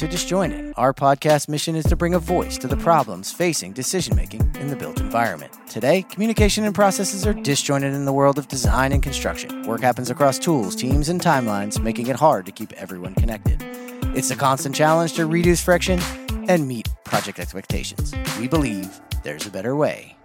To Disjointed. Our podcast mission is to bring a voice to the problems facing decision making in the built environment. Today, communication and processes are disjointed in the world of design and construction. Work happens across tools, teams, and timelines, making it hard to keep everyone connected. It's a constant challenge to reduce friction and meet project expectations. We believe there's a better way.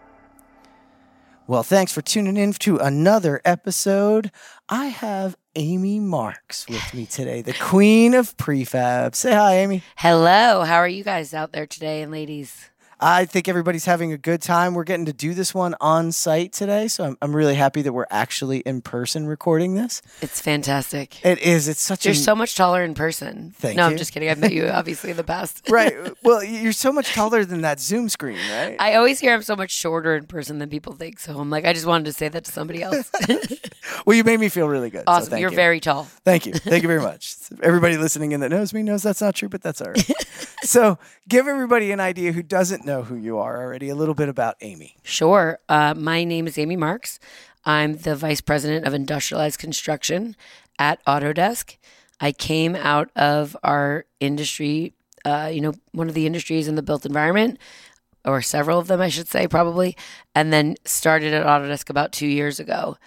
Well, thanks for tuning in to another episode. I have Amy Marks with me today, the queen of prefab. Say hi, Amy. Hello. How are you guys out there today and ladies? I think everybody's having a good time. We're getting to do this one on site today, so I'm, I'm really happy that we're actually in person recording this. It's fantastic. It is. It's such a You're a so much taller in person. Thank no, you. I'm just kidding. I've met you obviously in the past. right. Well, you're so much taller than that Zoom screen, right? I always hear I'm so much shorter in person than people think. So I'm like, I just wanted to say that to somebody else. well, you made me feel really good. so awesome. thank You're you. very tall. Thank you. Thank you very much. Everybody listening in that knows me knows that's not true, but that's all right. So, give everybody an idea who doesn't know who you are already, a little bit about Amy. Sure. Uh, my name is Amy Marks. I'm the vice president of industrialized construction at Autodesk. I came out of our industry, uh, you know, one of the industries in the built environment, or several of them, I should say, probably, and then started at Autodesk about two years ago.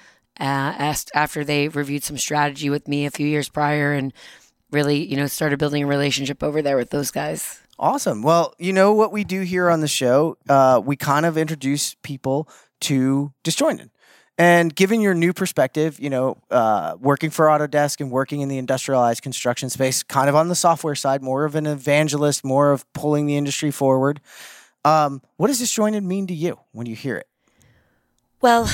Uh, asked after they reviewed some strategy with me a few years prior, and really, you know, started building a relationship over there with those guys. Awesome. Well, you know what we do here on the show? Uh, we kind of introduce people to Disjointed. And given your new perspective, you know, uh, working for Autodesk and working in the industrialized construction space, kind of on the software side, more of an evangelist, more of pulling the industry forward. Um, what does Disjointed mean to you when you hear it? Well,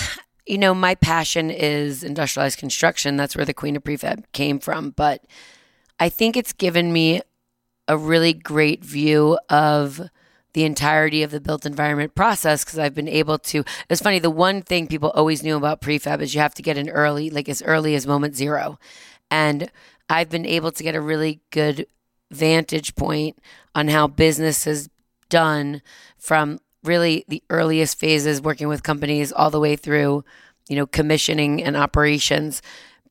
you know, my passion is industrialized construction. That's where the Queen of Prefab came from. But I think it's given me a really great view of the entirety of the built environment process because I've been able to. It's funny, the one thing people always knew about prefab is you have to get in early, like as early as moment zero. And I've been able to get a really good vantage point on how business is done from really the earliest phases working with companies all the way through, you know, commissioning and operations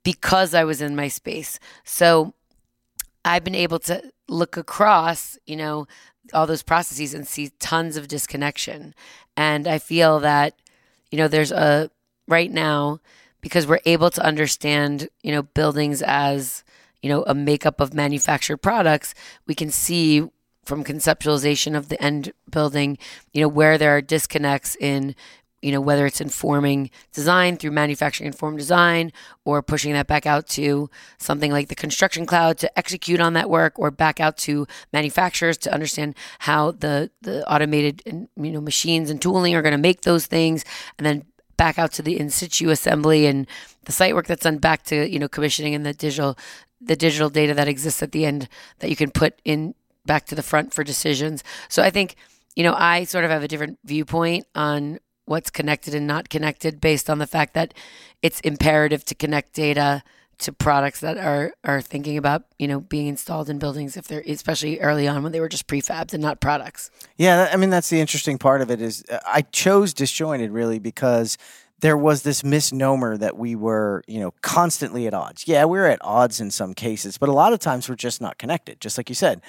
because I was in my space. So I've been able to look across, you know, all those processes and see tons of disconnection. And I feel that, you know, there's a right now because we're able to understand, you know, buildings as, you know, a makeup of manufactured products, we can see from conceptualization of the end building, you know, where there are disconnects in you know, whether it's informing design through manufacturing informed design or pushing that back out to something like the construction cloud to execute on that work or back out to manufacturers to understand how the, the automated you know, machines and tooling are going to make those things and then back out to the in situ assembly and the site work that's done back to, you know, commissioning and the digital, the digital data that exists at the end that you can put in back to the front for decisions. So I think, you know, I sort of have a different viewpoint on what's connected and not connected based on the fact that it's imperative to connect data to products that are are thinking about you know being installed in buildings if they're especially early on when they were just prefabs and not products. Yeah, I mean that's the interesting part of it is uh, I chose disjointed really because there was this misnomer that we were, you know, constantly at odds. Yeah, we're at odds in some cases, but a lot of times we're just not connected, just like you said.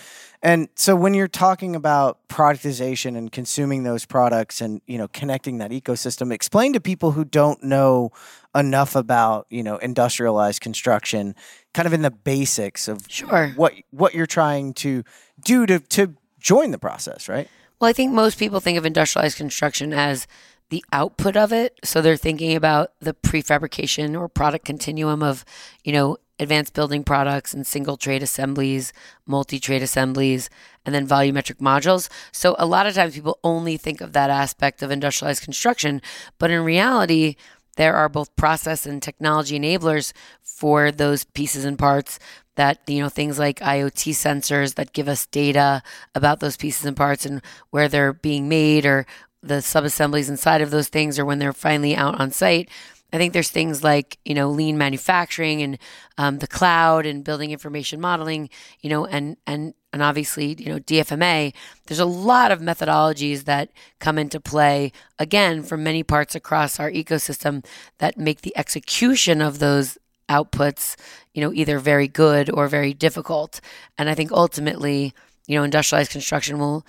And so when you're talking about productization and consuming those products and, you know, connecting that ecosystem, explain to people who don't know enough about, you know, industrialized construction, kind of in the basics of Sure. what what you're trying to do to to join the process, right? Well, I think most people think of industrialized construction as the output of it. So they're thinking about the prefabrication or product continuum of, you know, advanced building products and single trade assemblies, multi trade assemblies, and then volumetric modules. So a lot of times people only think of that aspect of industrialized construction, but in reality, there are both process and technology enablers for those pieces and parts that you know things like IoT sensors that give us data about those pieces and parts and where they're being made or the subassemblies inside of those things or when they're finally out on site. I think there's things like you know lean manufacturing and um, the cloud and building information modeling, you know, and and and obviously you know DFMA. There's a lot of methodologies that come into play again from many parts across our ecosystem that make the execution of those outputs, you know, either very good or very difficult. And I think ultimately, you know, industrialized construction will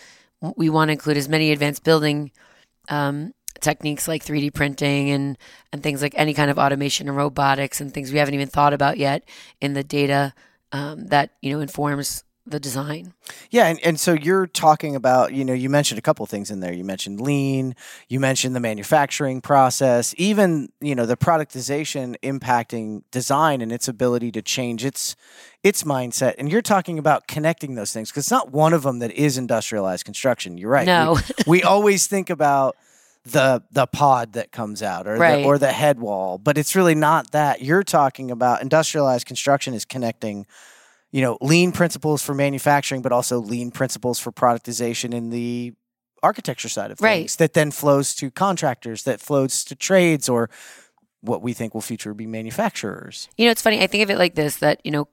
we want to include as many advanced building um, techniques like 3D printing and and things like any kind of automation and robotics and things we haven't even thought about yet in the data um, that you know informs the design. Yeah, and, and so you're talking about, you know, you mentioned a couple things in there. You mentioned lean, you mentioned the manufacturing process, even, you know, the productization impacting design and its ability to change its its mindset. And you're talking about connecting those things because it's not one of them that is industrialized construction. You're right. No. we, we always think about the the pod that comes out or Right. the, or the head wall, but it's really not that. You're talking about industrialized construction is connecting you know, lean principles for manufacturing, but also lean principles for productization in the architecture side of Right. things that then flows to contractors, that flows to trades or what we think will future be manufacturers. You know, it's funny. I think of it like this: that you know,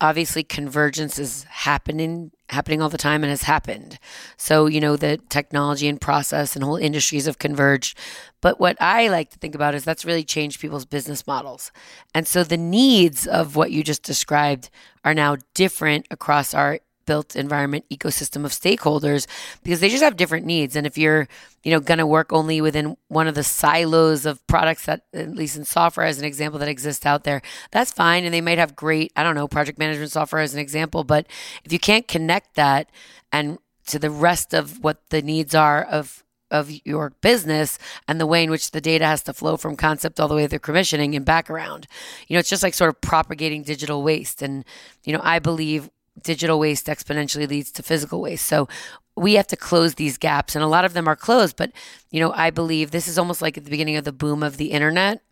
obviously convergence is happening, happening all the time, and has happened. So you know, the technology and process and whole industries have converged. But what I like to think about is that's really changed people's business models, and so the needs of what you just described are now different across our built environment ecosystem of stakeholders because they just have different needs and if you're you know going to work only within one of the silos of products that at least in software as an example that exists out there that's fine and they might have great i don't know project management software as an example but if you can't connect that and to the rest of what the needs are of of your business and the way in which the data has to flow from concept all the way through commissioning and back around. You know, it's just like sort of propagating digital waste. And, you know, I believe digital waste exponentially leads to physical waste. So we have to close these gaps and a lot of them are closed. But, you know, I believe this is almost like at the beginning of the boom of the internet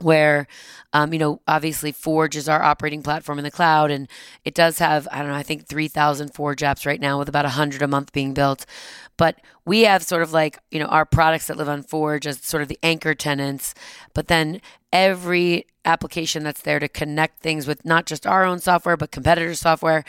where um, you know obviously forge is our operating platform in the cloud and it does have i don't know i think 3000 forge apps right now with about 100 a month being built but we have sort of like you know our products that live on forge as sort of the anchor tenants but then every application that's there to connect things with not just our own software but competitor software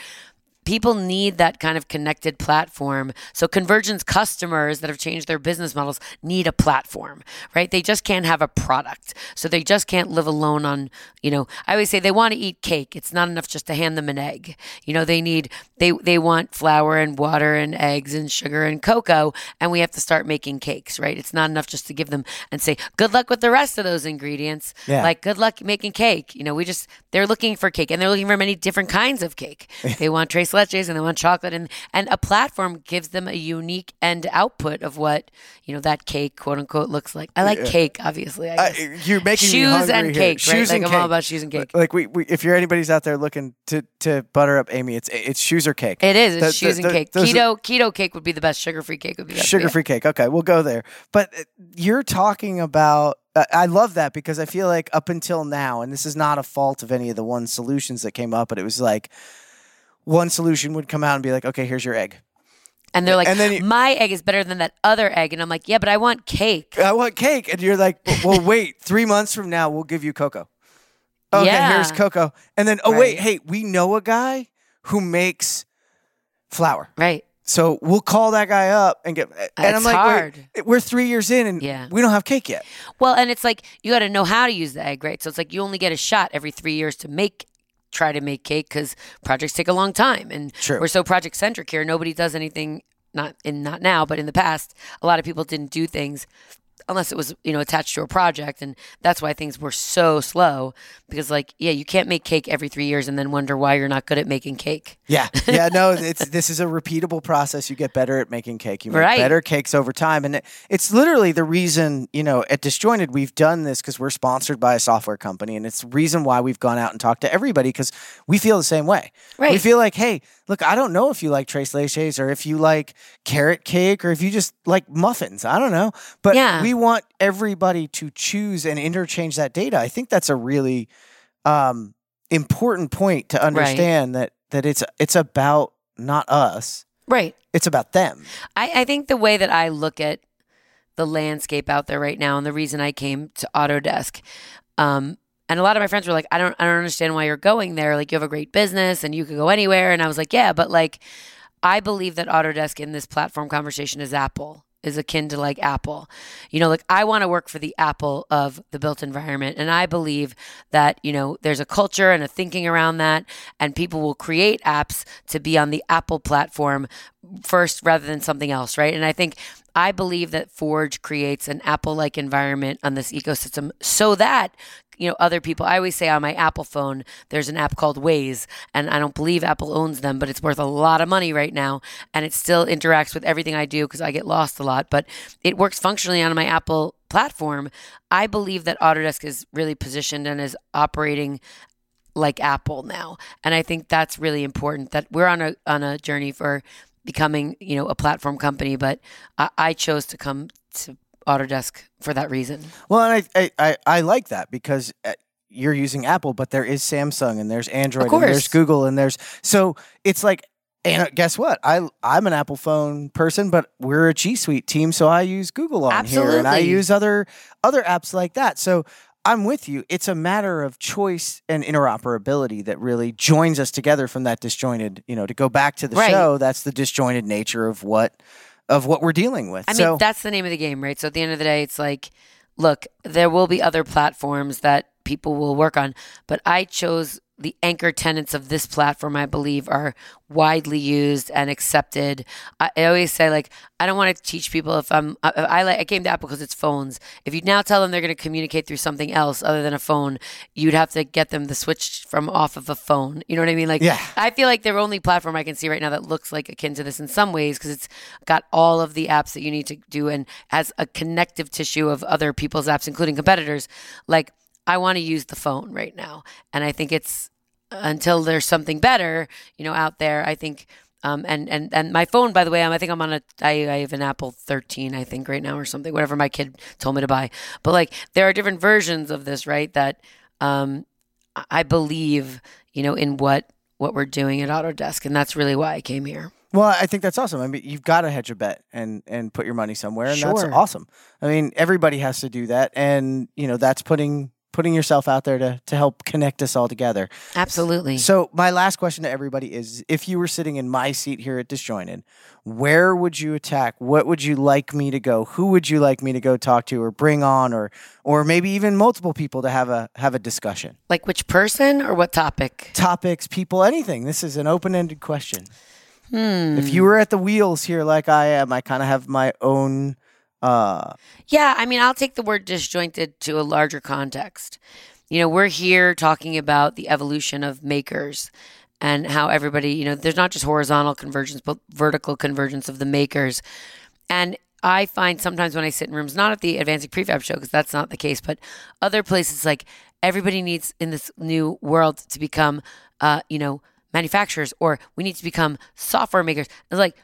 people need that kind of connected platform. So convergence customers that have changed their business models need a platform, right? They just can't have a product. So they just can't live alone on, you know, I always say they want to eat cake. It's not enough just to hand them an egg. You know, they need they they want flour and water and eggs and sugar and cocoa and we have to start making cakes, right? It's not enough just to give them and say good luck with the rest of those ingredients. Yeah. Like good luck making cake. You know, we just they're looking for cake and they're looking for many different kinds of cake. they want tres leches and they want chocolate and and a platform gives them a unique end output of what you know that cake quote unquote looks like. I like cake, obviously. I Uh, guess. you're making shoes and cake, right? Shoes like and I'm all cake. about shoes and cake. Like we, we, if you're anybody's out there looking to to butter up Amy, it's it's shoes or cake. It is. It's The- shoes the- and the- cake. those are- Keto keto cake would be the best. Sugar free cake would be the best. sugar free cake. Okay, we'll go there. But uh, you're talking about. Uh, I love that because I feel like up until now, and this is not a fault of any of the one solutions that came up, but it was like one solution would come out and be like, "Okay, here's your egg. And they're like, And then you- my egg is better than that other egg, and I'm like, yeah, but I want cake. I want cake," and you're like, "Well, wait, three months from now, we'll give you cocoa." Okay, Yeah. here's cocoa, and then oh wait, hey, we know a guy who makes flour. Right. So we'll call that guy up and get. Uh, and I'm like, hard. We're three years in and Yeah. we don't have cake yet. Well, and it's like you got to know how to use the egg, right? So it's like you only get a shot every three years to make, try to make cake because projects take a long time, and True. we're so project centric here. Nobody does anything, not in not now, but in the past, a lot of people didn't do things unless it was you know attached to a project, and that's why things were so slow. Because like, yeah, you can't make cake every three years and then wonder why you're not good at making cake. Yeah, yeah. No, it's this is a repeatable process. You get better at making cake. You make Right. better cakes over time, and it, it's literally the reason you know at Disjointed we've done this because we're sponsored by a software company, and it's the reason why we've gone out and talked to everybody because we feel the same way. We feel like, hey, look, I don't know if you like tres leches or if you like carrot cake or if you just like muffins. I don't know, but Yeah. we want everybody to choose and interchange that data. I think that's a really um, important point to understand that that it's it's about not us, Right. it's about them. I, I think the way that I look at the landscape out there right now, and the reason I came to Autodesk, um, and a lot of my friends were like, "I don't, I don't understand why you're going there. Like, you have a great business, and you could go anywhere." And I was like, "Yeah, but like, I believe that Autodesk in this platform conversation is Apple." Is akin to like Apple. You know, like I want to work for the Apple of the built environment. And I believe that, you know, there's a culture and a thinking around that. And people will create apps to be on the Apple platform first rather than something else, right? And I think I believe that Forge creates an Apple like environment on this ecosystem so that you know other people i always say on my apple phone there's an app called waze and i don't believe apple owns them but it's worth a lot of money right now and it still interacts with everything i do because i get lost a lot but it works functionally on my apple platform i believe that autodesk is really positioned and is operating like apple now and i think that's really important that we're on a on a journey for becoming you know a platform company but i, I chose to come to Autodesk for that reason. Well, and I I, I like that because uh, you're using Apple, but there is Samsung and there's Android and there's Google and there's so it's like and uh, guess what? I I'm an Apple phone person, but we're a G Suite team, so I use Google on Absolutely. here and I use other other apps like that. So I'm with you. It's a matter of choice and interoperability that really joins us together from that disjointed, you know, to go back to the right. show, that's the disjointed nature of what of what we're dealing with. I so, mean, that's the name of the game, right? So at the end of the day, it's like, look, there will be other platforms that people will work on, but I chose the anchor tenants of this platform, I believe, are widely used and accepted. I, I always say, like, I don't want to teach people if I'm. I, I, I came to Apple because it's phones. If you now tell them they're going to communicate through something else other than a phone, you'd have to get them to switch from off of a phone. You know what I mean? Like, yeah. I feel like the only platform I can see right now that looks like akin to this in some ways because it's got all of the apps that you need to do and has a connective tissue of other people's apps, including competitors. Like I want to use the phone right now. And I think it's until there's something better, you know, out there. I think, um, and, and, and my phone, by the way, I'm, I think I'm on a, I, I have an Apple 13, I think right now or something, whatever my kid told me to buy. But like, there are different versions of this, right? That, um, I believe, you know, in what, what we're doing at Autodesk. And that's really why I came here. Well, I think that's awesome. I mean, you've got to hedge a bet and and put your money somewhere, and Sure. that's awesome. I mean, everybody has to do that, and you know that's putting putting yourself out there to to help connect us all together. Absolutely. So, my last question to everybody is: If you were sitting in my seat here at Disjointed, where would you attack? What would you like me to go? Who would you like me to go talk to, or bring on, or or maybe even multiple people to have a have a discussion? like which person or what topic? Topics, people, anything. This is an open ended question. Hmm. If you were at the wheels here, like I am, I kind of have my own. Uh, Yeah, I mean, I'll take the word disjointed to a larger context. You know, we're here talking about the evolution of makers and how everybody, you know, there's not just horizontal convergence, but vertical convergence of the makers. And I find sometimes when I sit in rooms, not at the Advancing Prefab show, because that's not the case, but other places, like everybody needs in this new world to become, uh, you know, manufacturers or we need to become software makers. It's like,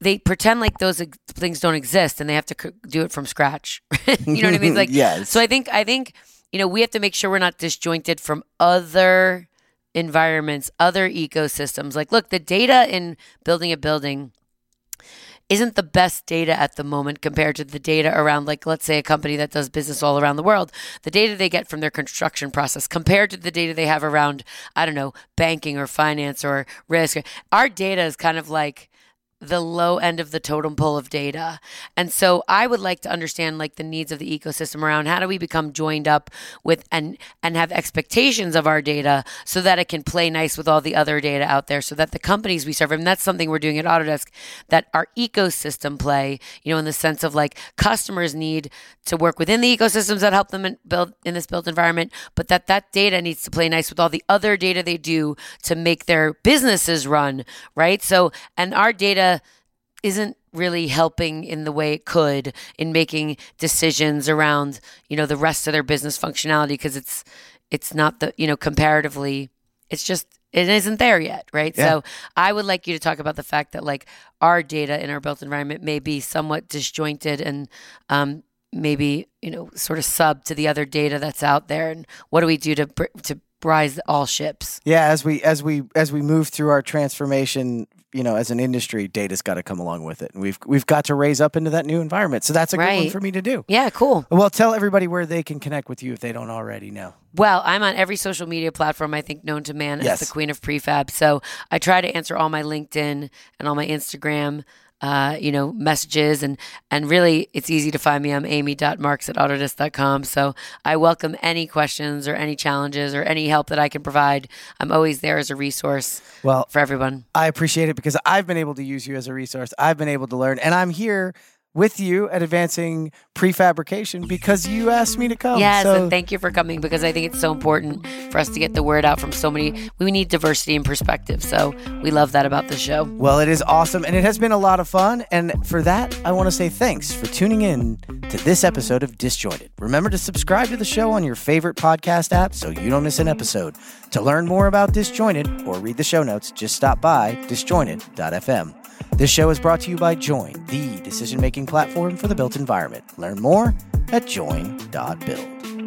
they pretend like those things don't exist and they have to do it from scratch. you know what I mean? Like, Yes. So I think I think you know we have to make sure we're not disjointed from other environments, other ecosystems. Like, look, the data in building a building isn't the best data at the moment compared to the data around like let's say a company that does business all around the world the data they get from their construction process compared to the data they have around i don't know banking or finance or risk our data is kind of like the low end of the totem pole of data. And so I would like to understand like the needs of the ecosystem around how do we become joined up with and and have expectations of our data so that it can play nice with all the other data out there so that the companies we serve and that's something we're doing at Autodesk that our ecosystem play, you know, in the sense of like customers need to work within the ecosystems that help them build in this built environment, but that that data needs to play nice with all the other data they do to make their businesses run, right? So and our data isn't really helping in the way it could in making decisions around you know the rest of their business functionality because it's it's not the you know comparatively it's just it isn't there yet right? Yeah. so i would like you to talk about the fact that like our data in our built environment may be somewhat disjointed and um maybe you know sort of sub to the other data that's out there. And what do we do to to rise all ships? Yeah, as we as we as we move through our transformation, you know, as an industry, data's got to come along with it, and we've we've got to raise up into that new environment. So that's a good one for me to do. yeah cool Well, tell everybody where they can connect with you if they don't already know. Well, I'm on every social media platform I think known to man Yes. as the queen of prefab. So I try to answer all my LinkedIn and all my Instagram uh, you know, messages and and really it's easy to find me. I'm amy.marks at autodesk.com. So I welcome any questions or any challenges or any help that I can provide. I'm always there as a resource Well, for everyone. I appreciate it because I've been able to use you as a resource. I've been able to learn, and I'm here with you at Advancing Prefabrication because you asked me to come. Yes, So- and thank you for coming because I think it's so important for us to get the word out from so many. We need diversity and perspective. So we love that about the show. Well, it is awesome and it has been a lot of fun. And for that, I want to say thanks for tuning in to this episode of Disjointed. Remember to subscribe to the show on your favorite podcast app so you don't miss an episode. To learn more about Disjointed or read the show notes, just stop by disjointed.fm. This show is brought to you by Join, the decision making platform for the built environment. Learn more at join.build.